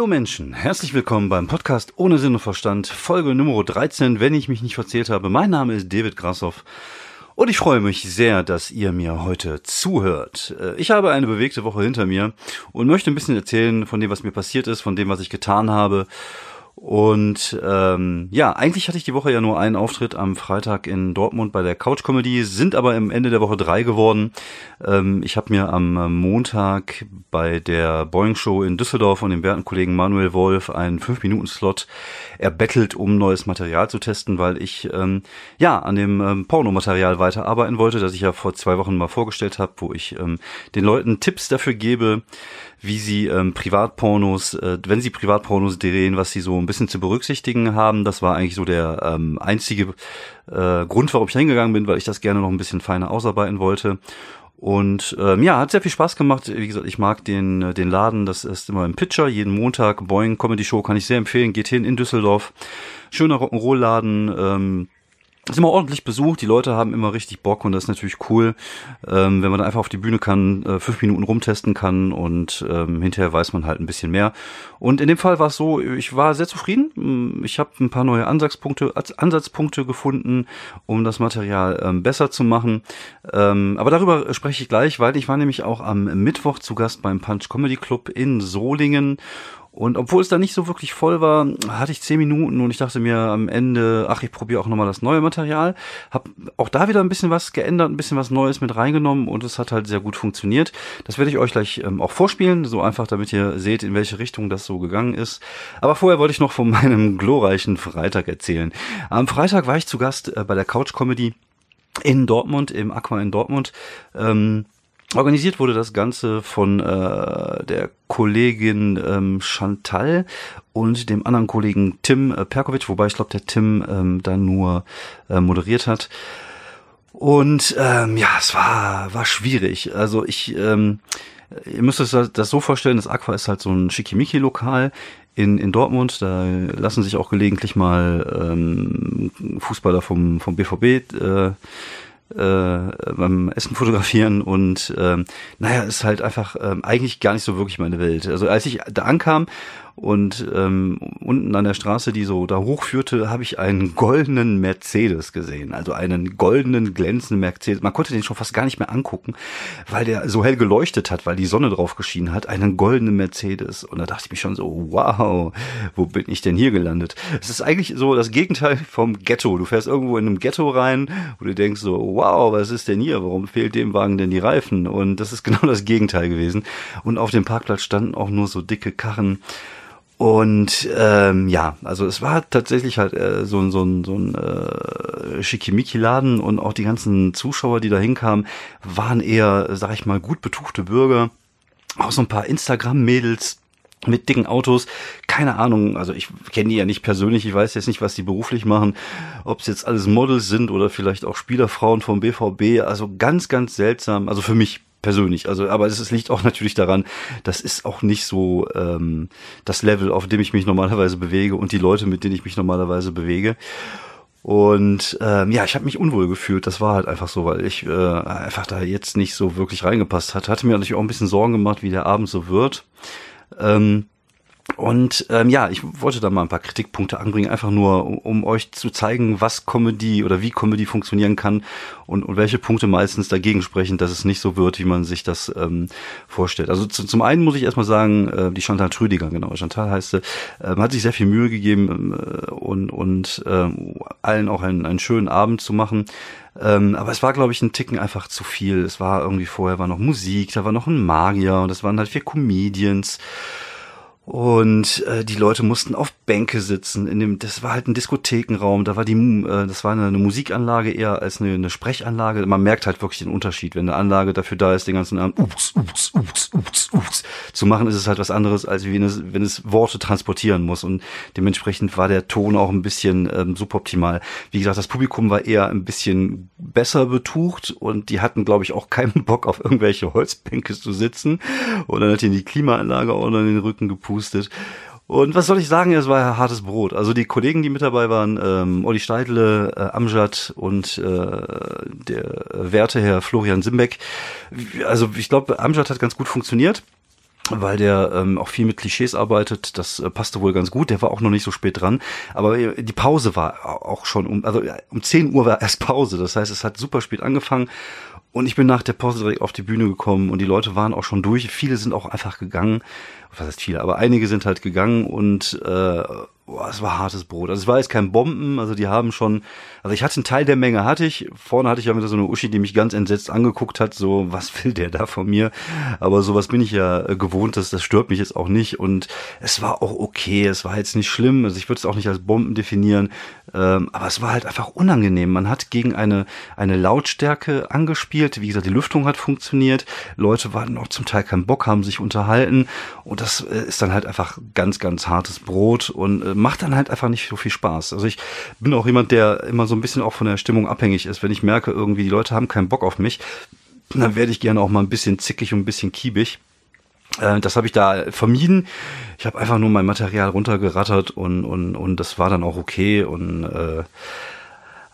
Hallo Menschen, herzlich willkommen beim Podcast Ohne Sinn und Verstand, Folge Nummer 13, wenn ich mich nicht verzählt habe. Mein Name ist David Grassoff und ich freue mich sehr, dass ihr mir heute zuhört. Äh, ich habe eine bewegte Woche hinter mir und möchte ein bisschen erzählen von dem, was mir passiert ist, von dem, was ich getan habe und ähm, ja, eigentlich hatte ich die Woche ja nur einen Auftritt am Freitag in Dortmund bei der Couch Comedy, sind aber im Ende der Woche drei geworden. Ähm, ich habe mir am Montag bei der Boeing Show in Düsseldorf von dem werten Kollegen Manuel Wolf einen 5-Minuten-Slot erbettelt, um neues Material zu testen, weil ich ähm, ja an dem ähm, Pornomaterial weiterarbeiten wollte, das ich ja vor zwei Wochen mal vorgestellt habe, wo ich ähm, den Leuten Tipps dafür gebe, wie sie ähm, Privatpornos, äh, wenn sie Privatpornos drehen, was sie so ein bisschen zu berücksichtigen haben. Das war eigentlich so der ähm, einzige äh, Grund, warum ich hingegangen bin, weil ich das gerne noch ein bisschen feiner ausarbeiten wollte. Und ähm, ja, hat sehr viel Spaß gemacht. Wie gesagt, ich mag den, äh, den Laden. Das ist immer im Pitcher, jeden Montag. Boeing Comedy Show kann ich sehr empfehlen. Geht hin in Düsseldorf. Schöner Rock'n'Roll-Laden. Ähm, ist immer ordentlich besucht, die Leute haben immer richtig Bock und das ist natürlich cool, ähm, wenn man dann einfach auf die Bühne kann, äh, fünf Minuten rumtesten kann und ähm, hinterher weiß man halt ein bisschen mehr. Und in dem Fall war es so, ich war sehr zufrieden. Mm, ich habe ein paar neue Ansatzpunkte, Ansatzpunkte gefunden, um das Material ähm, besser zu machen. Ähm, aber darüber spreche ich gleich, weil ich war nämlich auch am Mittwoch zu Gast beim Punch Comedy Club in Solingen und obwohl es da nicht so wirklich voll war, hatte ich zehn Minuten und ich dachte mir am Ende, ach, ich probiere auch nochmal das neue Material. Hab auch da wieder ein bisschen was geändert, ein bisschen was Neues mit reingenommen und es hat halt sehr gut funktioniert. Das werde ich euch gleich ähm, auch vorspielen, so einfach, damit ihr seht, in welche Richtung das so gegangen ist. Aber vorher wollte ich noch von meinem glorreichen Freitag erzählen. Am Freitag war ich zu Gast äh, bei der Couch Comedy in Dortmund, im Aqua in Dortmund. Ähm, Organisiert wurde das Ganze von äh, der Kollegin ähm, Chantal und dem anderen Kollegen Tim äh, Perkovic, wobei ich glaube, der Tim ähm, da nur äh, moderiert hat. Und ähm, ja, es war, war schwierig. Also ich, ähm, ihr müsst euch das so vorstellen, das Aqua ist halt so ein Schickimicki-Lokal in, in Dortmund. Da lassen sich auch gelegentlich mal ähm, Fußballer vom, vom BVB äh, äh, beim Essen fotografieren und ähm, naja, ist halt einfach ähm, eigentlich gar nicht so wirklich meine Welt. Also als ich da ankam und ähm, unten an der Straße, die so da hochführte, habe ich einen goldenen Mercedes gesehen. Also einen goldenen, glänzenden Mercedes. Man konnte den schon fast gar nicht mehr angucken, weil der so hell geleuchtet hat, weil die Sonne drauf geschienen hat. Einen goldenen Mercedes. Und da dachte ich mich schon so, wow, wo bin ich denn hier gelandet? Es ist eigentlich so das Gegenteil vom Ghetto. Du fährst irgendwo in einem Ghetto rein, wo du denkst so, wow, was ist denn hier? Warum fehlt dem Wagen denn die Reifen? Und das ist genau das Gegenteil gewesen. Und auf dem Parkplatz standen auch nur so dicke Karren. Und ähm, ja, also es war tatsächlich halt äh, so, ein so ein, so ein äh, Schickimicki-Laden und auch die ganzen Zuschauer, die da hinkamen, waren eher, sag ich mal, gut betuchte Bürger. Auch so ein paar Instagram-Mädels, mit dicken Autos. Keine Ahnung, also ich kenne die ja nicht persönlich, ich weiß jetzt nicht, was die beruflich machen, ob es jetzt alles Models sind oder vielleicht auch Spielerfrauen vom BVB. Also ganz, ganz seltsam. Also für mich persönlich. Also, aber es, liegt auch natürlich daran, das ist auch nicht so ähm, das Level, auf dem ich mich normalerweise bewege und die Leute, mit denen ich mich normalerweise bewege. Und ähm, ja, ich habe mich unwohl gefühlt. Das war halt einfach so, weil ich äh, einfach da jetzt nicht so wirklich reingepasst hat. Hatte mir natürlich auch ein bisschen Sorgen gemacht, wie der Abend so wird. Ähm, und ähm, ja, ich wollte da mal ein paar Kritikpunkte anbringen, einfach nur, um, um, euch zu zeigen, was Comedy oder wie Comedy funktionieren kann und, und welche Punkte meistens dagegen sprechen, dass es nicht so wird, wie man sich das ähm, vorstellt. Also zu, zum einen muss ich erstmal sagen, äh, die Chantal Trüdiger, genau, Chantal heißt sie, äh, hat sich sehr viel Mühe gegeben äh, und, und äh, allen auch einen, einen schönen Abend zu machen. Ähm, aber es war, glaube ich, ein Ticken einfach zu viel. Es war irgendwie vorher war noch Musik, da war noch ein Magier und das waren halt vier Comedians. Und äh, die Leute mussten auf Bänke sitzen. In dem, das war halt ein Diskothekenraum. Da war die, äh, das war eine, eine Musikanlage eher als eine, eine Sprechanlage. Man merkt halt wirklich den Unterschied, wenn eine Anlage dafür da ist, den ganzen Abend ups, ups, ups, ups, ups, zu machen, ist es halt was anderes, als wenn es, wenn es Worte transportieren muss. Und dementsprechend war der Ton auch ein bisschen ähm, suboptimal. Wie gesagt, das Publikum war eher ein bisschen besser betucht und die hatten, glaube ich, auch keinen Bock auf irgendwelche Holzbänke zu sitzen. Und dann hat ihnen die Klimaanlage auch noch in den Rücken gepustet gepustet. Und was soll ich sagen, es war hartes Brot. Also die Kollegen, die mit dabei waren, ähm, Olli Steidle, äh, Amjad und äh, der Werteherr Florian Simbeck. Also ich glaube, Amjad hat ganz gut funktioniert. weil der ähm, auch viel mit Klischees arbeitet. Das äh, passte wohl ganz gut. Der war auch noch nicht so spät dran. Aber äh, die Pause war auch schon um, also um 10 Uhr war erst Pause. Das heißt, es hat super spät angefangen. Und ich bin nach der Pause direkt auf die Bühne gekommen und die Leute waren auch schon durch. Viele sind auch einfach gegangen. Was heißt viele? Aber einige sind halt gegangen und äh, boah, es war hartes Brot. Also es war jetzt kein Bomben, also die haben schon, also ich hatte einen Teil der Menge, hatte ich. Vorne hatte ich ja wieder so eine Uschi, die mich ganz entsetzt angeguckt hat, so, was will der da von mir? Aber sowas bin ich ja äh, gewohnt, das, das stört mich jetzt auch nicht. Und es war auch okay, es war jetzt nicht schlimm, also ich würde es auch nicht als Bomben definieren, ähm, aber es war halt einfach unangenehm. Man hat gegen eine, eine Lautstärke angespielt, wie gesagt, die Lüftung hat funktioniert, Leute waren auch zum Teil keinen Bock, haben sich unterhalten und das äh, ist dann halt einfach ganz, ganz hartes Brot und äh, macht dann halt einfach nicht so viel Spaß. Also ich bin auch jemand, der immer so ein bisschen auch von der Stimmung abhängig ist. Wenn ich merke, irgendwie die Leute haben keinen Bock auf mich, dann werde ich gerne auch mal ein bisschen zickig und ein bisschen kiebig. Äh, das habe ich da vermieden. Ich habe einfach nur mein Material runtergerattert und, und, und das war dann auch okay. Und äh,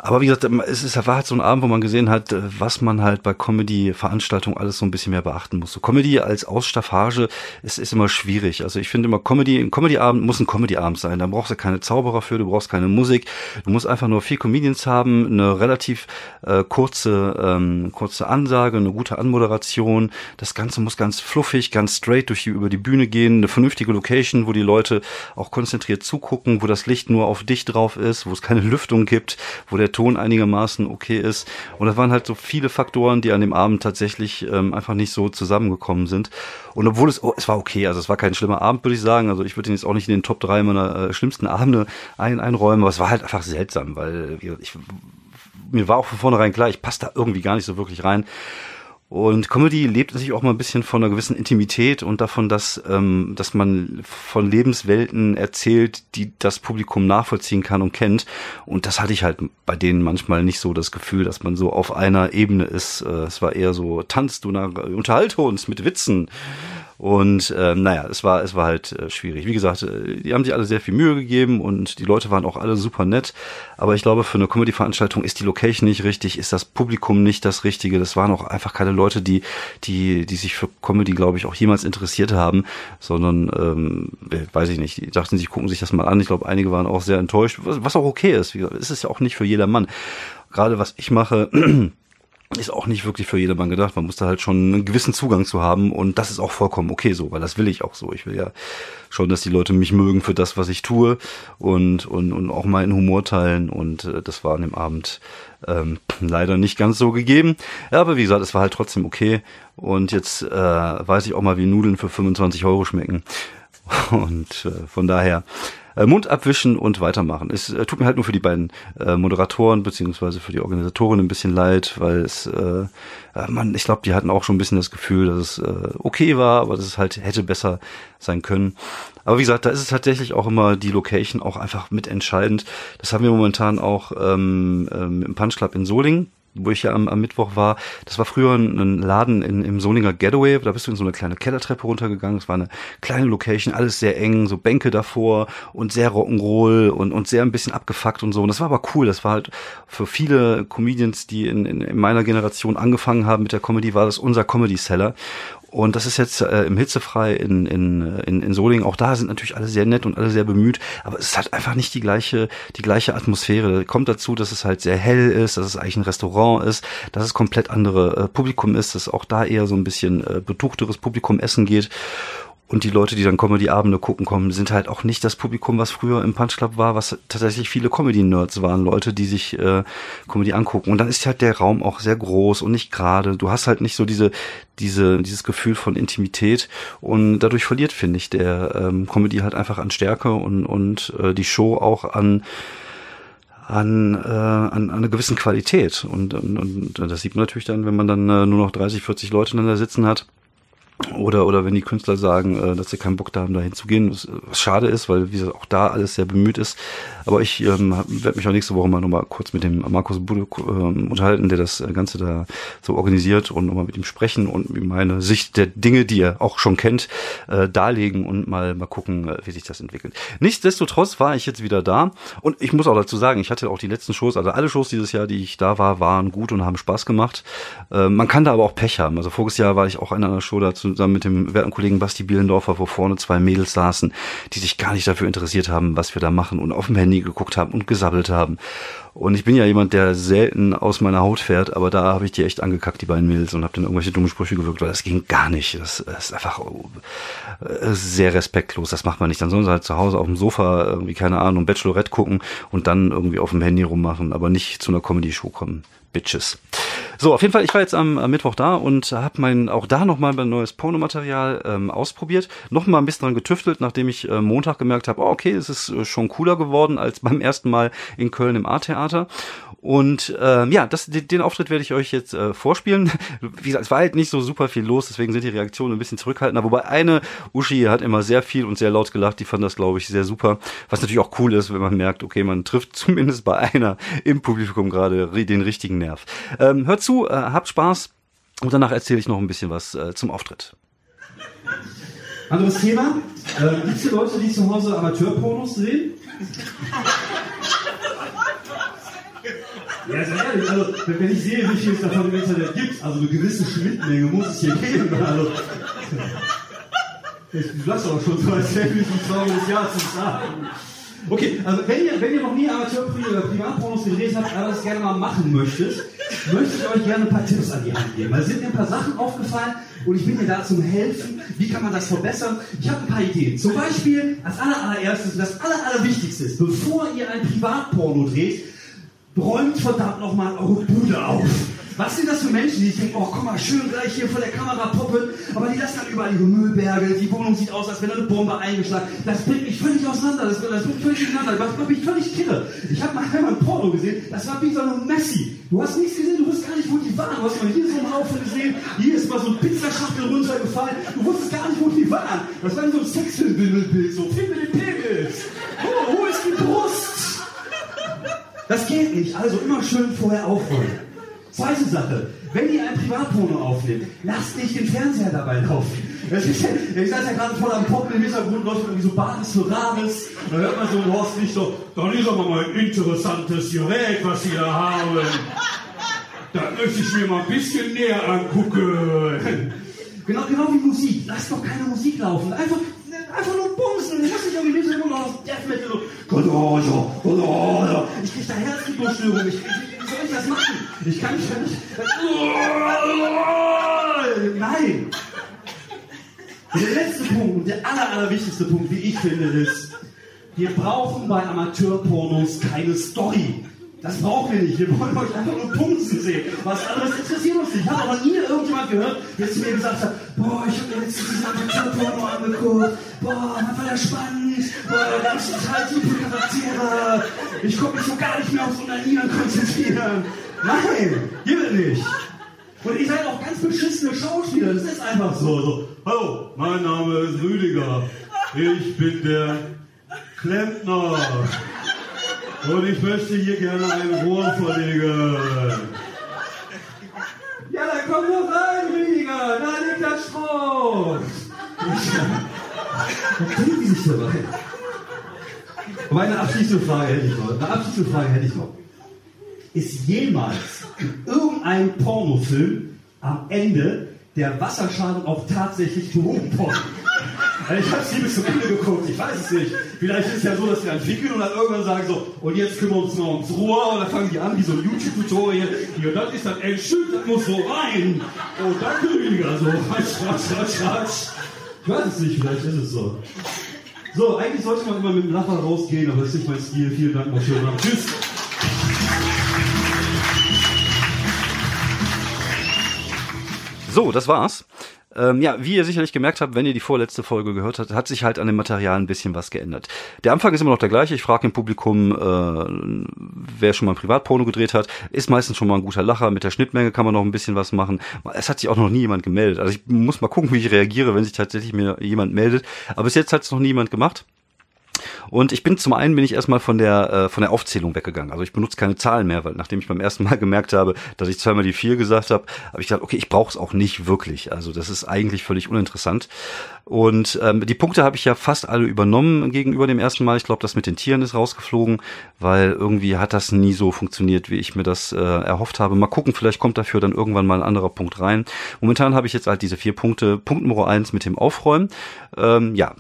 aber wie gesagt, es ist, war halt so ein Abend, wo man gesehen hat, äh, was man halt bei Comedy-Veranstaltungen alles so ein bisschen mehr beachten muss. So Comedy als Ausstaffage ist, ist immer schwierig. Also ich finde immer Comedy, ein Comedy-Abend muss ein Comedy-Abend sein. Da brauchst du keine Zauberer für, du brauchst keine Musik. Du musst einfach nur vier Comedians haben, eine relativ äh, kurze, ähm, kurze Ansage, eine gute Anmoderation. Das Ganze muss ganz fluffig, ganz straight durch die, über die Bühne gehen. Eine vernünftige Location, wo die Leute auch konzentriert zugucken, wo das Licht nur auf dich drauf ist, wo es keine Lüftung gibt, wo der Ton einigermaßen okay ist. Und das waren halt so viele Faktoren, die an dem Abend tatsächlich ähm, einfach nicht so zusammengekommen sind. Und obwohl es, oh, es war okay, also es war kein schlimmer Abend, würde ich sagen. Also ich würde ihn jetzt auch nicht in den Top 3 meiner äh, schlimmsten Abende ein, einräumen, aber es war halt einfach seltsam, weil ich, mir war auch von vornherein klar, ich passe da irgendwie gar nicht so wirklich rein. Und Comedy lebt sich auch mal ein bisschen von einer gewissen Intimität und davon, dass, ähm, dass man von Lebenswelten erzählt, die das Publikum nachvollziehen kann und kennt. Und das hatte ich halt bei denen manchmal nicht so das Gefühl, dass man so auf einer Ebene ist. Äh, es war eher so, tanzt du, nach, unterhalte uns mit Witzen. Und ähm, naja, es war, es war halt äh, schwierig. Wie gesagt, äh, die haben sich alle sehr viel Mühe gegeben und die Leute waren auch alle super nett. Aber ich glaube, für eine Comedy-Veranstaltung ist die Location nicht richtig, ist das Publikum nicht das Richtige. Das waren auch einfach keine Leute, die, die, die sich für Comedy, glaube ich, auch jemals interessiert haben, sondern ähm, weiß ich nicht, die dachten, sie gucken sich das mal an. Ich glaube, einige waren auch sehr enttäuscht, was, was auch okay ist. Wie gesagt, ist es ja auch nicht für jedermann. Gerade was ich mache. ist auch nicht wirklich für jedermann gedacht. Man muss da halt schon einen gewissen Zugang zu haben und das ist auch vollkommen okay so, weil das will ich auch so. Ich will ja schon, dass die Leute mich mögen für das, was ich tue und und und auch meinen Humor teilen und äh, das war an dem Abend ähm, leider nicht ganz so gegeben. Ja, aber wie gesagt, es war halt trotzdem okay und jetzt äh, weiß ich auch mal, wie Nudeln für 25 Euro schmecken und äh, von daher äh, Mund abwischen und weitermachen. Es äh, tut mir halt nur für die beiden äh, Moderatoren beziehungsweise für die Organisatoren ein bisschen leid, weil es, äh, äh, man, ich glaube, die hatten auch schon ein bisschen das Gefühl, dass es äh, okay war, aber dass es halt hätte besser sein können. Aber wie gesagt, da ist es tatsächlich auch immer die Location auch einfach mitentscheidend. Das haben wir momentan auch ähm, ähm, im Punch Club in Solingen wo ich ja am, am Mittwoch war, das war früher ein Laden in, im Solinger Getaway, da bist du in so eine kleine Kellertreppe runtergegangen, es war eine kleine Location, alles sehr eng, so Bänke davor und sehr Rock'n'Roll und, und sehr ein bisschen abgefuckt und so. Und das war aber cool, das war halt für viele Comedians, die in, in, in meiner Generation angefangen haben mit der Comedy, war das unser Comedy-Seller. Und das ist jetzt äh, im Hitzefrei in, in, in, in Solingen. Auch da sind natürlich alle sehr nett und alle sehr bemüht, aber es halt einfach nicht die gleiche, die gleiche Atmosphäre. Kommt dazu, dass es halt sehr hell ist, dass es eigentlich ein Restaurant ist, dass es komplett andere äh, Publikum ist, dass auch da eher so ein bisschen äh, betuchteres Publikum essen geht. Und die Leute, die dann Comedy-Abende gucken kommen, sind halt auch nicht das Publikum, was früher im Punch Club war, was tatsächlich viele Comedy-Nerds waren, Leute, die sich äh, Comedy angucken. Und dann ist halt der Raum auch sehr groß und nicht gerade. Du hast halt nicht so diese, diese, dieses Gefühl von Intimität und dadurch verliert, finde ich, der ähm, Comedy halt einfach an Stärke und, und äh, die Show auch an an, äh, an, an einer gewissen Qualität. Und, und, und das sieht man natürlich dann, wenn man dann äh, nur noch 30, 40 Leute dann da sitzen hat oder, oder wenn die Künstler sagen, äh, dass sie keinen Bock da haben, da hinzugehen, was, schade ist, weil wie gesagt, auch da alles sehr bemüht ist. Aber ich ähm, werde mich auch nächste Woche mal nochmal kurz mit dem Markus Bude ähm, unterhalten, der das Ganze da so organisiert und nochmal mit ihm sprechen und meine Sicht der Dinge, die er auch schon kennt, äh, darlegen und mal, mal gucken, äh, wie sich das entwickelt. Nichtsdestotrotz war ich jetzt wieder da und ich muss auch dazu sagen, ich hatte auch die letzten Shows, also alle Shows dieses Jahr, die ich da war, waren gut und haben Spaß gemacht. Äh, man kann da aber auch Pech haben. Also voriges Jahr war ich auch in einer Show dazu zusammen mit dem werten Kollegen Basti Bielendorfer, wo vorne zwei Mädels saßen, die sich gar nicht dafür interessiert haben, was wir da machen und auf dem Handy geguckt haben und gesabbelt haben. Und ich bin ja jemand, der selten aus meiner Haut fährt, aber da habe ich die echt angekackt, die beiden Mädels, und habe dann irgendwelche dummen Sprüche gewirkt, weil das ging gar nicht. Das, ist einfach äh, sehr respektlos. Das macht man nicht. Dann sollen sie halt zu Hause auf dem Sofa irgendwie, keine Ahnung, Bachelorette gucken und dann irgendwie auf dem Handy rummachen, aber nicht zu einer Comedy-Show kommen. Bitches. So, auf jeden Fall, ich war jetzt am, am Mittwoch da und habe mein auch da nochmal mein neues Pornomaterial ähm, ausprobiert. Nochmal ein bisschen dran getüftelt, nachdem ich äh, Montag gemerkt habe, oh, okay, es ist äh, schon cooler geworden als beim ersten Mal in Köln im A-Theater. Und ähm, ja, das, den, den Auftritt werde ich euch jetzt äh, vorspielen. Wie gesagt, es war halt nicht so super viel los, deswegen sind die Reaktionen ein bisschen zurückhaltender. Wobei eine Uschi hat immer sehr viel und sehr laut gelacht, die fand das, glaube ich, sehr super. Was natürlich auch cool ist, wenn man merkt, okay, man trifft zumindest bei einer im Publikum gerade den richtigen Nerv. Ähm, hört zu, äh, habt Spaß und danach erzähle ich noch ein bisschen was äh, zum Auftritt. Anderes Thema. Äh, Gibt es hier Leute, die zu Hause Amateurpornos sehen? Ja, sehr ehrlich, also wenn ich sehe, wie viel es davon im Internet gibt, also eine gewisse Schnittmenge muss es hier geben. Also, ich lasse auch schon so, als wäre ich ein trauriges Jahr zu sagen. Okay, also wenn ihr, wenn ihr noch nie Amateur- oder Privatpornos gedreht habt, aber das gerne mal machen möchtet, möchte ich euch gerne ein paar Tipps an die Hand geben. Weil sind mir ein paar Sachen aufgefallen und ich bin dir da zum Helfen. Wie kann man das verbessern? Ich habe ein paar Ideen. Zum Beispiel als aller, allererstes, das aller, allerwichtigste ist, bevor ihr ein Privatporno dreht, räumt verdammt nochmal eure Bude auf. Was sind das für Menschen, die denken, oh, komm mal, schön gleich hier vor der Kamera poppen, aber die lassen dann überall ihre Müllberge, die Wohnung sieht aus, als wäre eine Bombe eingeschlagen. Das bringt mich völlig auseinander, das, das bringt mich völlig auseinander, das macht mich völlig kirre. Ich habe mal einmal ein Porno gesehen, das war wie so eine Messi. Du hast nichts gesehen, du wusstest gar nicht, wo die waren. Du hast mal hier so einen Haufen gesehen, hier ist mal so ein Pizzaschachtel runtergefallen. Du wusstest gar nicht, wo die waren. Das war wie so ein Sexfilmbild, so Pegels. Das geht nicht, also immer schön vorher aufräumen. Zweite Sache, wenn ihr ein Privatporno aufnehmt, lasst nicht den Fernseher dabei laufen. Ich saß ja gerade voll am Poppen im Hintergrund, läuft irgendwie so Bares für Rares. Da hört man so ein Horst nicht so, dann ist aber mal ein interessantes Gerät, was Sie da haben. Das möchte ich mir mal ein bisschen näher angucken. Genau, genau wie Musik. Lasst doch keine Musik laufen. Einfach, einfach nur bumsen. Ich lass nicht irgendwie im Hintergrund noch Death Metal so. Ich krieg da Herzrhythmusstörung. Ich, ich, wie soll ich das machen? Ich kann nicht. Nein! Der letzte Punkt und der aller, allerwichtigste Punkt, wie ich finde, ist, wir brauchen bei Amateurpornos keine Story. Das brauchen wir nicht. Wir wollen euch einfach nur Punkten sehen. Was anderes interessiert uns nicht. Ich habe aber nie irgendjemand gehört, der zu mir gesagt hat, boah, ich habe mir letztens diesen Amateurporno angeguckt. Boah, was war das spannend. Boah, da ist total super Charaktere. Ich konnte mich so gar nicht mehr auf so einer Nieren konzentrieren. Nein, hier wird nicht. Und ihr seid auch ganz beschissene Schauspieler. Das ist einfach so. so. Hallo, mein Name ist Rüdiger. Ich bin der Klempner. Und ich möchte hier gerne ein Rohr verlegen. Ja, dann komm doch rein, Rüdiger. Da liegt das Schrott. Was kriegen die sich dabei? Aber eine abschließende Frage hätte ich noch. Eine abschließende Frage hätte ich noch. Ist jemals in irgendeinem Pornofilm am Ende der Wasserschaden auch tatsächlich Drogenporno? Ich habe bis zum Ende geguckt, ich weiß es nicht. Vielleicht ist es ja so, dass sie entwickeln und dann irgendwann sagen so, und jetzt kümmern wir uns mal ums Rohr und dann fangen die an, wie so ein YouTube-Tutorial. Hier, das ist das Endschild, das muss so rein. Oh, danke, Rüdiger. So, ratsch, ratsch, ratsch, ratsch. Ich weiß es nicht, vielleicht ist es so. So, eigentlich sollte man immer mit dem Lacher rausgehen, aber das ist nicht mein Stil. Vielen Dank, noch schönen Abend. Tschüss. So, das war's. Ähm, ja, wie ihr sicherlich gemerkt habt, wenn ihr die vorletzte Folge gehört habt, hat sich halt an dem Material ein bisschen was geändert. Der Anfang ist immer noch der gleiche. Ich frage im Publikum, äh, wer schon mal ein Privatporno gedreht hat, ist meistens schon mal ein guter Lacher. Mit der Schnittmenge kann man noch ein bisschen was machen. Es hat sich auch noch nie jemand gemeldet. Also ich muss mal gucken, wie ich reagiere, wenn sich tatsächlich mir jemand meldet. Aber bis jetzt hat es noch niemand gemacht. Und ich bin zum einen bin ich erstmal von der äh, von der Aufzählung weggegangen. Also ich benutze keine Zahlen mehr, weil nachdem ich beim ersten Mal gemerkt habe, dass ich zweimal die vier gesagt habe, habe ich gesagt, okay, ich brauche es auch nicht wirklich. Also das ist eigentlich völlig uninteressant. Und ähm, die Punkte habe ich ja fast alle übernommen gegenüber dem ersten Mal. Ich glaube, das mit den Tieren ist rausgeflogen, weil irgendwie hat das nie so funktioniert, wie ich mir das äh, erhofft habe. Mal gucken, vielleicht kommt dafür dann irgendwann mal ein anderer Punkt rein. Momentan habe ich jetzt halt diese vier Punkte. Punkt Nummer eins mit dem Aufräumen. Ähm, ja,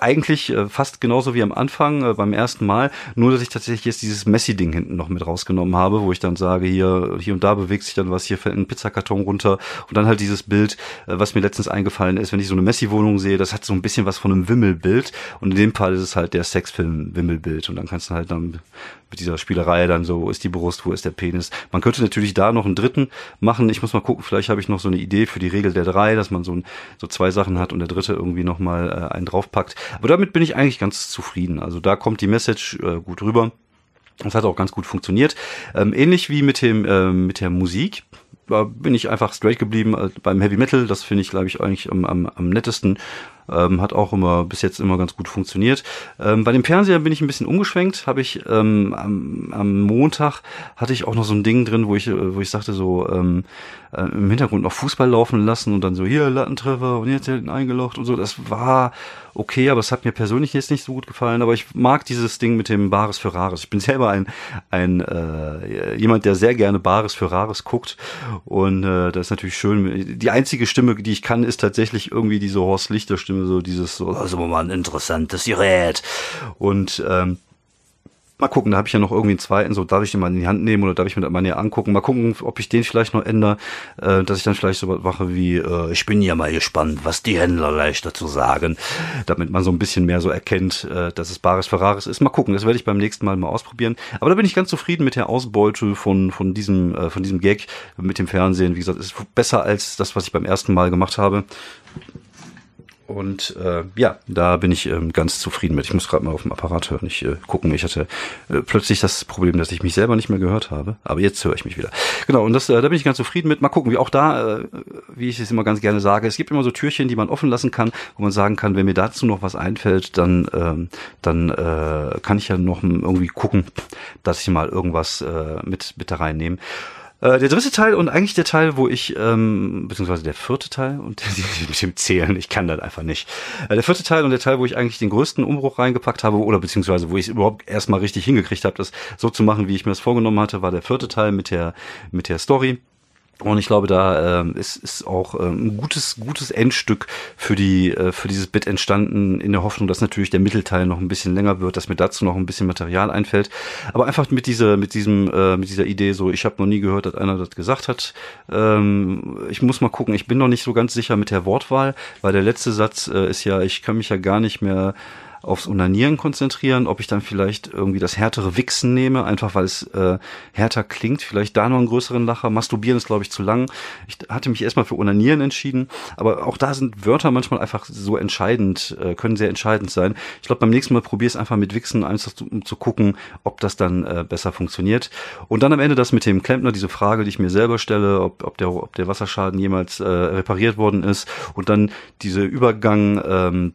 eigentlich äh, fast genauso wie am Anfang äh, beim ersten Mal, nur dass ich tatsächlich jetzt dieses Messi-Ding hinten noch mit rausgenommen habe, wo ich dann sage, hier, hier und da bewegt sich dann was, hier fällt ein Pizzakarton runter und dann halt dieses Bild, äh, was mir letztens eingefallen ist, wenn ich so eine Messi-Wohnung sehe, das hat so ein bisschen was von einem Wimmelbild und in dem Fall ist es halt der Sexfilm-Wimmelbild und dann kannst du halt dann mit dieser Spielerei dann so, wo ist die Brust, wo ist der Penis. Man könnte natürlich da noch einen dritten machen. Ich muss mal gucken, vielleicht habe ich noch so eine Idee für die Regel der drei, dass man so, ein, so zwei Sachen hat und der dritte irgendwie nochmal äh, einen draufpackt. Aber damit bin ich eigentlich ganz zufrieden. Also da kommt die Message äh, gut rüber. Das hat auch ganz gut funktioniert. Ähm, ähnlich wie mit dem äh, mit der Musik da bin ich einfach straight geblieben äh, beim Heavy Metal. Das finde ich, glaube ich, eigentlich am, am, am nettesten. Ähm, hat auch immer bis jetzt immer ganz gut funktioniert. Ähm, bei dem Fernseher bin ich ein bisschen umgeschwenkt. Habe ich ähm, am, am Montag hatte ich auch noch so ein Ding drin, wo ich äh, wo ich sagte so ähm, äh, im Hintergrund noch Fußball laufen lassen und dann so hier Lattentreffer und jetzt hinten eingelocht und so. Das war okay, aber es hat mir persönlich jetzt nicht so gut gefallen. Aber ich mag dieses Ding mit dem Bares für Rares. Ich bin selber ein ein äh, jemand, der sehr gerne Bares für Rares guckt und äh, das ist natürlich schön. Die einzige Stimme, die ich kann, ist tatsächlich irgendwie diese Horst Lichter Stimme so dieses so, also mal ein interessantes Gerät. Und ähm, Mal gucken, da habe ich ja noch irgendwie einen zweiten, so darf ich den mal in die Hand nehmen oder darf ich mir das mal näher angucken. Mal gucken, ob ich den vielleicht noch ändere, äh, dass ich dann vielleicht so was mache wie, äh, ich bin ja mal gespannt, was die Händler leicht dazu sagen, damit man so ein bisschen mehr so erkennt, äh, dass es Bares Ferraris ist. Mal gucken, das werde ich beim nächsten Mal mal ausprobieren. Aber da bin ich ganz zufrieden mit der Ausbeute von, von diesem, äh, von diesem Gag mit dem Fernsehen. Wie gesagt, ist besser als das, was ich beim ersten Mal gemacht habe. Und äh, ja, da bin ich ähm, ganz zufrieden mit. Ich muss gerade mal auf dem Apparat hören. Ich äh, gucken. Ich hatte äh, plötzlich das Problem, dass ich mich selber nicht mehr gehört habe. Aber jetzt höre ich mich wieder. Genau, und das, äh, da bin ich ganz zufrieden mit. Mal gucken, wie auch da, äh, wie ich es immer ganz gerne sage, es gibt immer so Türchen, die man offen lassen kann, wo man sagen kann, wenn mir dazu noch was einfällt, dann, ähm, dann äh, kann ich ja noch irgendwie gucken, dass ich mal irgendwas äh, mit, mit da reinnehme. Äh, der dritte Teil und eigentlich der Teil, wo ich, ähm, beziehungsweise der vierte Teil und mit dem Zählen, ich kann das einfach nicht. Äh, der vierte Teil und der Teil, wo ich eigentlich den größten Umbruch reingepackt habe, oder beziehungsweise wo ich es überhaupt erstmal richtig hingekriegt habe, das so zu machen, wie ich mir das vorgenommen hatte, war der vierte Teil mit der, mit der Story. Und ich glaube, da ähm, ist, ist auch ähm, ein gutes, gutes Endstück für die, äh, für dieses Bit entstanden, in der Hoffnung, dass natürlich der Mittelteil noch ein bisschen länger wird, dass mir dazu noch ein bisschen Material einfällt. Aber einfach mit dieser, mit diesem, äh, mit dieser Idee, so, ich habe noch nie gehört, dass einer das gesagt hat. Ähm, ich muss mal gucken, ich bin noch nicht so ganz sicher mit der Wortwahl, weil der letzte Satz äh, ist ja, ich kann mich ja gar nicht mehr aufs Unanieren konzentrieren, ob ich dann vielleicht irgendwie das härtere Wichsen nehme, einfach weil es äh, härter klingt, vielleicht da noch einen größeren Lacher. Masturbieren ist, glaube ich, zu lang. Ich hatte mich erstmal für Unanieren entschieden, aber auch da sind Wörter manchmal einfach so entscheidend, äh, können sehr entscheidend sein. Ich glaube, beim nächsten Mal probier es einfach mit Wichsen, einfach um zu gucken, ob das dann äh, besser funktioniert. Und dann am Ende das mit dem Klempner, diese Frage, die ich mir selber stelle, ob, ob, der, ob der Wasserschaden jemals äh, repariert worden ist und dann diese Übergang ähm,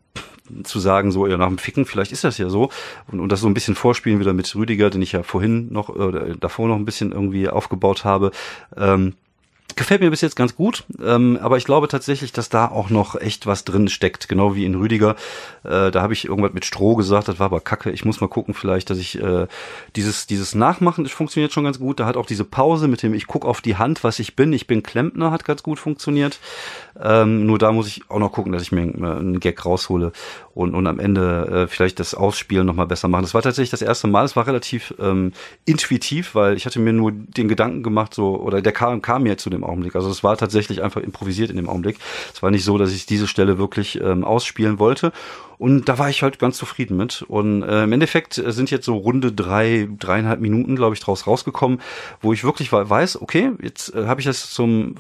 zu sagen, so, ja, nach dem Ficken, vielleicht ist das ja so. Und, und das so ein bisschen vorspielen wieder mit Rüdiger, den ich ja vorhin noch, äh, davor noch ein bisschen irgendwie aufgebaut habe. Ähm, Gefällt mir bis jetzt ganz gut, ähm, aber ich glaube tatsächlich, dass da auch noch echt was drin steckt, genau wie in Rüdiger. Äh, da habe ich irgendwas mit Stroh gesagt, das war aber kacke. Ich muss mal gucken, vielleicht, dass ich äh, dieses, dieses Nachmachen, das funktioniert schon ganz gut. Da hat auch diese Pause mit dem, ich guck auf die Hand, was ich bin. Ich bin Klempner, hat ganz gut funktioniert. Ähm, nur da muss ich auch noch gucken, dass ich mir einen Gag raushole und, und am Ende äh, vielleicht das Ausspielen nochmal besser machen. Das war tatsächlich das erste Mal, es war relativ ähm, intuitiv, weil ich hatte mir nur den Gedanken gemacht, so, oder der kam, kam mir zu dem Augenblick. Also es war tatsächlich einfach improvisiert in dem Augenblick. Es war nicht so, dass ich diese Stelle wirklich ähm, ausspielen wollte. Und da war ich halt ganz zufrieden mit. Und äh, im Endeffekt sind jetzt so runde drei, dreieinhalb Minuten, glaube ich, draus rausgekommen, wo ich wirklich weiß, okay, jetzt äh, habe ich das zum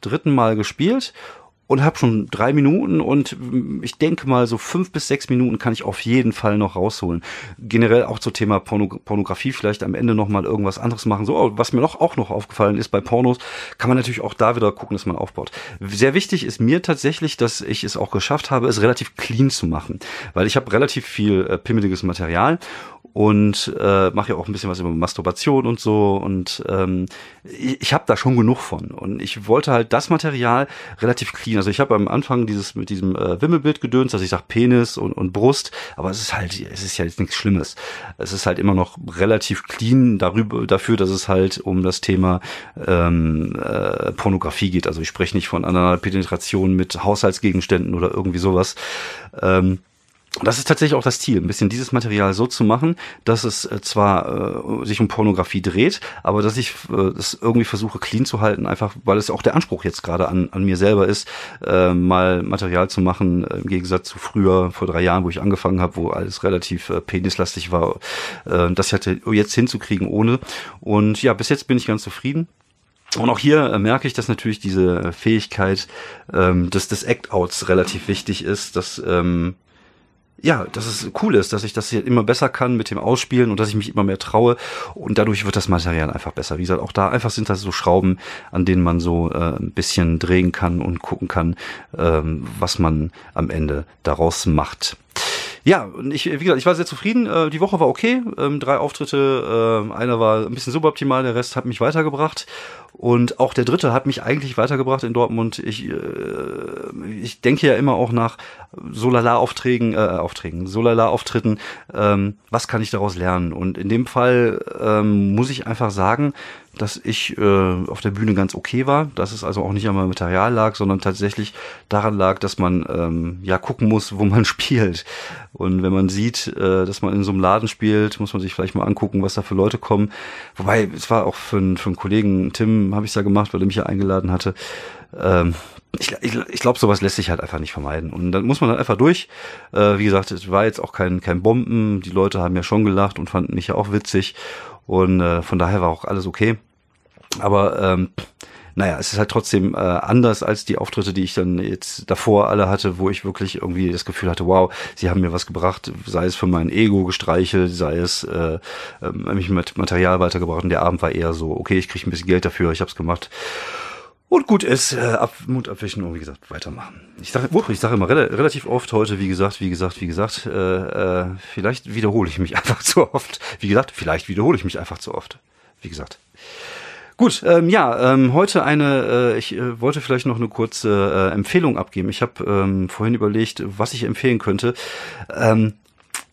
dritten Mal gespielt und habe schon drei Minuten und ich denke mal so fünf bis sechs Minuten kann ich auf jeden Fall noch rausholen. Generell auch zum Thema Porno Pornografie vielleicht am Ende noch mal irgendwas anderes machen. So, was mir noch auch noch aufgefallen ist bei Pornos, kann man natürlich auch da wieder gucken, dass man aufbaut. Sehr wichtig ist mir tatsächlich, dass ich es auch geschafft habe, es relativ clean zu machen, weil ich habe relativ viel äh, pimmeliges Material und äh, mache ja auch ein bisschen was über Masturbation und so und ähm, ich, ich habe da schon genug von und ich wollte halt das Material relativ clean. Also ich habe am Anfang dieses mit diesem äh, Wimmelbild gedöns, dass ich sage Penis und, und Brust, aber es ist halt es ist ja jetzt nichts Schlimmes. Es ist halt immer noch relativ clean darüber dafür, dass es halt um das Thema ähm, äh, Pornografie geht. Also ich spreche nicht von einer Penetration mit Haushaltsgegenständen oder irgendwie sowas. Ähm, das ist tatsächlich auch das Ziel, ein bisschen dieses Material so zu machen, dass es äh, zwar äh, sich um Pornografie dreht, aber dass ich äh, das irgendwie versuche clean zu halten, einfach weil es auch der Anspruch jetzt gerade an, an mir selber ist, äh, mal Material zu machen, äh, im Gegensatz zu früher, vor drei Jahren, wo ich angefangen habe, wo alles relativ äh, penislastig war, äh, das hätte jetzt hinzukriegen ohne. Und ja, bis jetzt bin ich ganz zufrieden. Und auch hier äh, merke ich, dass natürlich diese Fähigkeit ähm, des, des Act-Outs relativ wichtig ist, dass ähm, ja, dass es cool ist, dass ich das hier immer besser kann mit dem Ausspielen und dass ich mich immer mehr traue und dadurch wird das Material einfach besser. Wie gesagt, auch da einfach sind das so Schrauben, an denen man so äh, ein bisschen drehen kann und gucken kann, ähm, was man am Ende daraus macht. Ja, und ich, wie gesagt, ich war sehr zufrieden. Äh, die Woche war okay. Ähm, drei Auftritte, äh, einer war ein bisschen suboptimal, der Rest hat mich weitergebracht. Und auch der dritte hat mich eigentlich weitergebracht in Dortmund. Ich, äh, ich denke ja immer auch nach Solala-Aufträgen, äh, Aufträgen, Solala-Auftritten, ähm, was kann ich daraus lernen? Und in dem Fall ähm, muss ich einfach sagen, dass ich äh, auf der Bühne ganz okay war, dass es also auch nicht am Material lag, sondern tatsächlich daran lag, dass man ähm, ja gucken muss, wo man spielt. Und wenn man sieht, äh, dass man in so einem Laden spielt, muss man sich vielleicht mal angucken, was da für Leute kommen. Wobei, es war auch für, für einen Kollegen, Tim, habe ich ja gemacht, weil er mich ja eingeladen hatte. Ähm, ich, ich, ich glaube, sowas lässt sich halt einfach nicht vermeiden. Und dann muss man halt einfach durch. Äh, wie gesagt, es war jetzt auch kein, kein Bomben. Die Leute haben ja schon gelacht und fanden mich ja auch witzig. Und äh, von daher war auch alles okay. Aber ähm, naja, es ist halt trotzdem äh, anders als die Auftritte, die ich dann jetzt davor alle hatte, wo ich wirklich irgendwie das Gefühl hatte, wow, sie haben mir was gebracht, sei es für mein Ego gestreichelt, sei es äh, äh, mich mit Material weitergebracht. Und der Abend war eher so, okay, ich kriege ein bisschen Geld dafür, ich habe es gemacht. Und gut ist, äh, ab, Mund abwischen und wie gesagt, weitermachen. Ich sage ich sag immer re relativ oft heute, wie gesagt, wie gesagt, wie gesagt, äh, äh, vielleicht wiederhole ich mich einfach zu oft. Wie gesagt, vielleicht wiederhole ich mich einfach zu oft. Wie gesagt. Gut, ähm, ja, ähm, heute eine, äh, ich äh, wollte vielleicht noch eine kurze äh, Empfehlung abgeben. Ich habe ähm, vorhin überlegt, was ich empfehlen könnte. Ähm,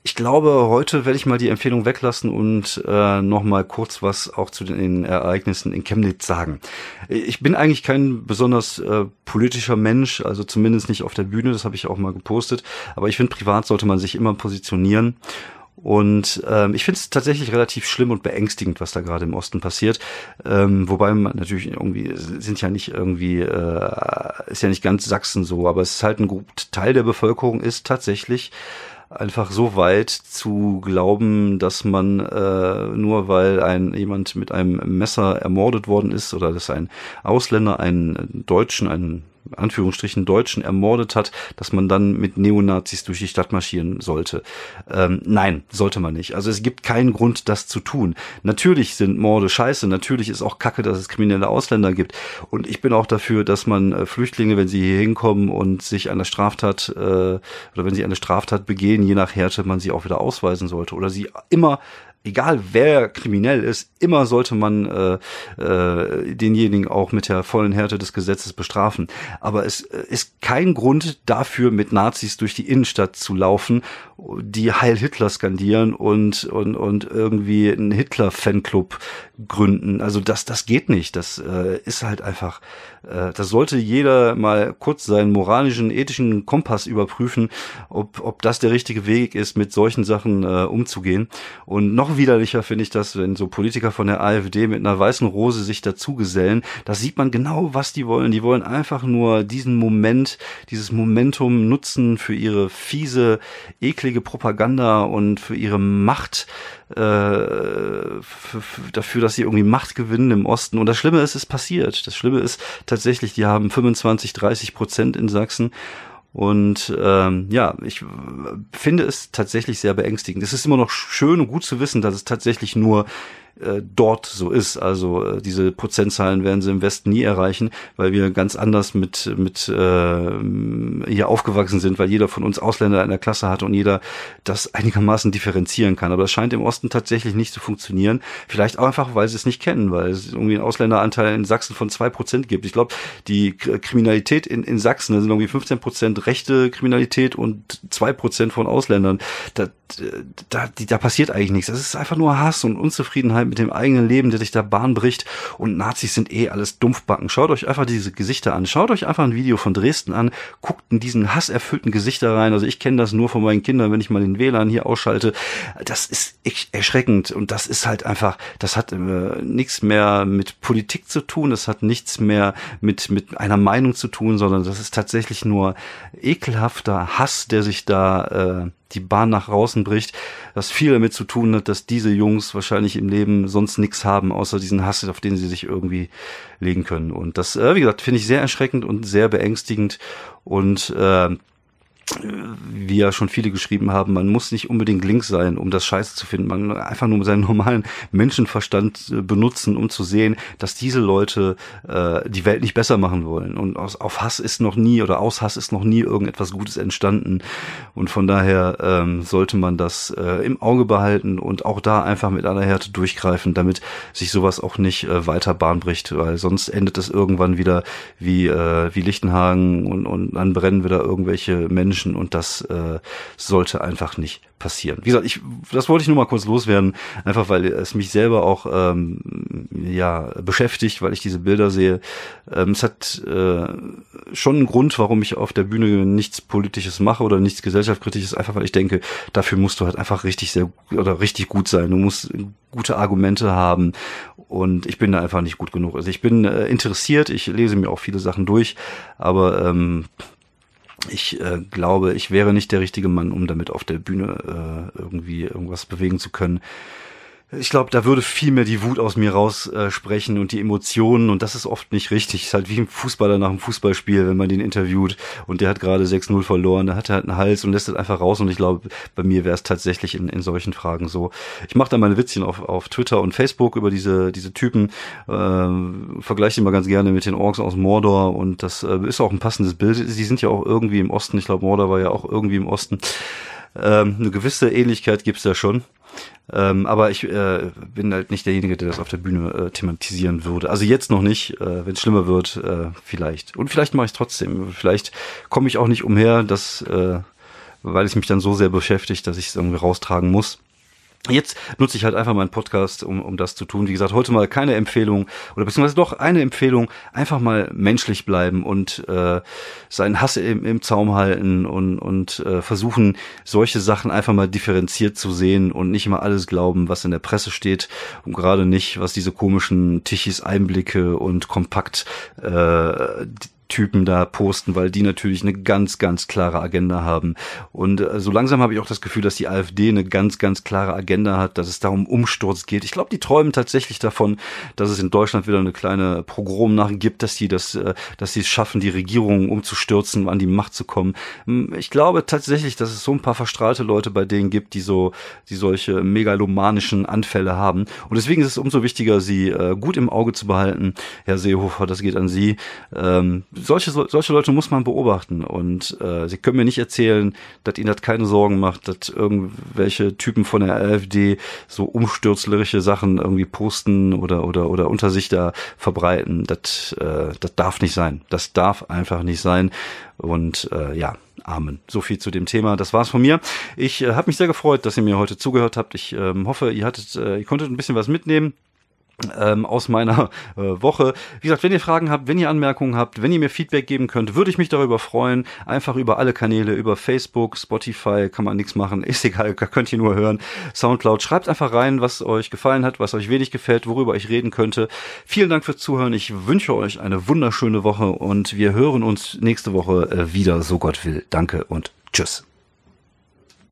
ich glaube, heute werde ich mal die Empfehlung weglassen und äh, noch mal kurz was auch zu den Ereignissen in Chemnitz sagen. Ich bin eigentlich kein besonders äh, politischer Mensch, also zumindest nicht auf der Bühne, das habe ich auch mal gepostet. Aber ich finde, privat sollte man sich immer positionieren. Und ähm, ich finde es tatsächlich relativ schlimm und beängstigend, was da gerade im Osten passiert. Ähm, wobei man natürlich irgendwie sind ja nicht irgendwie äh, ist ja nicht ganz Sachsen so, aber es ist halt ein Teil der Bevölkerung ist tatsächlich einfach so weit zu glauben, dass man äh, nur weil ein jemand mit einem Messer ermordet worden ist oder dass ein Ausländer einen Deutschen, einen Anführungsstrichen Deutschen ermordet hat, dass man dann mit Neonazis durch die Stadt marschieren sollte. Ähm, nein, sollte man nicht. Also es gibt keinen Grund, das zu tun. Natürlich sind Morde scheiße, natürlich ist auch Kacke, dass es kriminelle Ausländer gibt. Und ich bin auch dafür, dass man äh, Flüchtlinge, wenn sie hier hinkommen und sich eine Straftat äh, oder wenn sie eine Straftat begehen, je nach Härte, man sie auch wieder ausweisen sollte oder sie immer egal wer kriminell ist, immer sollte man äh, äh, denjenigen auch mit der vollen Härte des Gesetzes bestrafen. Aber es äh, ist kein Grund dafür, mit Nazis durch die Innenstadt zu laufen, die Heil Hitler skandieren und und und irgendwie einen Hitler-Fanclub gründen. Also das das geht nicht. Das äh, ist halt einfach. Äh, das sollte jeder mal kurz seinen moralischen, ethischen Kompass überprüfen, ob ob das der richtige Weg ist, mit solchen Sachen äh, umzugehen. Und noch widerlicher finde ich das, wenn so Politiker von der AfD mit einer weißen Rose sich dazugesellen. Da sieht man genau, was die wollen. Die wollen einfach nur diesen Moment, dieses Momentum nutzen für ihre fiese, eklige Propaganda und für ihre Macht, äh, dafür, dass sie irgendwie Macht gewinnen im Osten. Und das Schlimme ist, es passiert. Das Schlimme ist tatsächlich, die haben 25, 30 Prozent in Sachsen. Und ähm, ja, ich finde es tatsächlich sehr beängstigend. Es ist immer noch schön und gut zu wissen, dass es tatsächlich nur äh, dort so ist. Also äh, diese Prozentzahlen werden sie im Westen nie erreichen, weil wir ganz anders mit mit äh, hier aufgewachsen sind, weil jeder von uns Ausländer in der Klasse hat und jeder das einigermaßen differenzieren kann. Aber das scheint im Osten tatsächlich nicht zu funktionieren. Vielleicht auch einfach, weil sie es nicht kennen, weil es irgendwie einen Ausländeranteil in Sachsen von zwei Prozent gibt. Ich glaube, die Kriminalität in, in Sachsen, das sind irgendwie 15 Prozent rechte Kriminalität und zwei Prozent von Ausländern. Da, da, da passiert eigentlich nichts. Das ist einfach nur Hass und Unzufriedenheit mit dem eigenen Leben, der sich da Bahn bricht. Und Nazis sind eh alles Dumpfbacken. Schaut euch einfach diese Gesichter an. Schaut euch einfach ein Video von Dresden an. Guckt in diesen hasserfüllten Gesichter rein. Also ich kenne das nur von meinen Kindern, wenn ich mal den WLAN hier ausschalte. Das ist erschreckend. Und das ist halt einfach, das hat äh, nichts mehr mit Politik zu tun. Das hat nichts mehr mit, mit einer Meinung zu tun, sondern das ist tatsächlich nur ekelhafter Hass, der sich da, äh, die Bahn nach draußen bricht, was viel damit zu tun hat, dass diese Jungs wahrscheinlich im Leben sonst nichts haben, außer diesen Hass, auf den sie sich irgendwie legen können. Und das, äh, wie gesagt, finde ich sehr erschreckend und sehr beängstigend. Und äh, wie ja schon viele geschrieben haben, man muss nicht unbedingt links sein, um das Scheiße zu finden. Man einfach nur seinen normalen Menschenverstand äh, benutzen, um zu sehen, dass diese Leute äh, die Welt nicht besser machen wollen. Und aus, auf Hass ist noch nie oder aus Hass ist noch nie irgendetwas Gutes entstanden. Und von daher ähm, sollte man das äh, im Auge behalten und auch da einfach mit aller Härte durchgreifen, damit sich sowas auch nicht äh, weiter Bahn bricht, weil sonst endet es irgendwann wieder wie, äh, wie Lichtenhagen und, und dann brennen wieder irgendwelche Menschen Menschen und das äh, sollte einfach nicht passieren. Wie gesagt, ich, das wollte ich nur mal kurz loswerden, einfach weil es mich selber auch ähm, ja beschäftigt, weil ich diese Bilder sehe. Ähm, es hat äh, schon einen Grund, warum ich auf der Bühne nichts Politisches mache oder nichts Gesellschaftskritisches, einfach weil ich denke, dafür musst du halt einfach richtig sehr oder richtig gut sein. Du musst gute Argumente haben und ich bin da einfach nicht gut genug. Also ich bin äh, interessiert, ich lese mir auch viele Sachen durch, aber ähm, ich äh, glaube, ich wäre nicht der richtige Mann, um damit auf der Bühne äh, irgendwie irgendwas bewegen zu können ich glaube, da würde viel mehr die Wut aus mir raussprechen äh, und die Emotionen und das ist oft nicht richtig. Ist halt wie ein Fußballer nach einem Fußballspiel, wenn man den interviewt und der hat gerade 6-0 verloren, da hat er halt einen Hals und lässt es einfach raus und ich glaube, bei mir wäre es tatsächlich in, in solchen Fragen so. Ich mache da meine Witzchen auf, auf Twitter und Facebook über diese, diese Typen, äh, vergleiche die mal ganz gerne mit den Orks aus Mordor und das äh, ist auch ein passendes Bild. Sie sind ja auch irgendwie im Osten, ich glaube Mordor war ja auch irgendwie im Osten. Ähm, eine gewisse Ähnlichkeit gibt's da schon. Ähm, aber ich äh, bin halt nicht derjenige, der das auf der Bühne äh, thematisieren würde. Also jetzt noch nicht, äh, wenn es schlimmer wird, äh, vielleicht. Und vielleicht mache ich trotzdem. Vielleicht komme ich auch nicht umher, dass, äh, weil es mich dann so sehr beschäftigt, dass ich es irgendwie raustragen muss. Jetzt nutze ich halt einfach meinen Podcast, um, um das zu tun. Wie gesagt, heute mal keine Empfehlung oder beziehungsweise doch eine Empfehlung, einfach mal menschlich bleiben und äh, seinen Hass im, im Zaum halten und, und äh, versuchen, solche Sachen einfach mal differenziert zu sehen und nicht immer alles glauben, was in der Presse steht und gerade nicht, was diese komischen Tichis Einblicke und kompakt äh, Typen da posten, weil die natürlich eine ganz, ganz klare Agenda haben. Und äh, so langsam habe ich auch das Gefühl, dass die AfD eine ganz, ganz klare Agenda hat, dass es darum Umsturz geht. Ich glaube, die träumen tatsächlich davon, dass es in Deutschland wieder eine kleine Progromnacht gibt, dass sie das, äh, dass sie es schaffen, die Regierung umzustürzen, an die Macht zu kommen. Hm, ich glaube tatsächlich, dass es so ein paar verstrahlte Leute bei denen gibt, die so, die solche megalomanischen Anfälle haben. Und deswegen ist es umso wichtiger, sie äh, gut im Auge zu behalten. Herr Seehofer, das geht an Sie. Ähm, solche, solche Leute muss man beobachten und äh, sie können mir nicht erzählen, dass ihnen das keine Sorgen macht, dass irgendwelche Typen von der AfD so umstürzlerische Sachen irgendwie posten oder oder oder unter sich da verbreiten. Das äh, das darf nicht sein. Das darf einfach nicht sein. Und äh, ja, Amen. So viel zu dem Thema. Das war's von mir. Ich äh, habe mich sehr gefreut, dass ihr mir heute zugehört habt. Ich ähm, hoffe, ihr hattet, äh, ihr konntet ein bisschen was mitnehmen. Ähm, aus meiner äh, Woche. Wie gesagt, wenn ihr Fragen habt, wenn ihr Anmerkungen habt, wenn ihr mir Feedback geben könnt, würde ich mich darüber freuen. Einfach über alle Kanäle, über Facebook, Spotify, kann man nichts machen, ist egal, könnt ihr nur hören. Soundcloud, schreibt einfach rein, was euch gefallen hat, was euch wenig gefällt, worüber ich reden könnte. Vielen Dank fürs Zuhören. Ich wünsche euch eine wunderschöne Woche und wir hören uns nächste Woche äh, wieder, so Gott will. Danke und tschüss.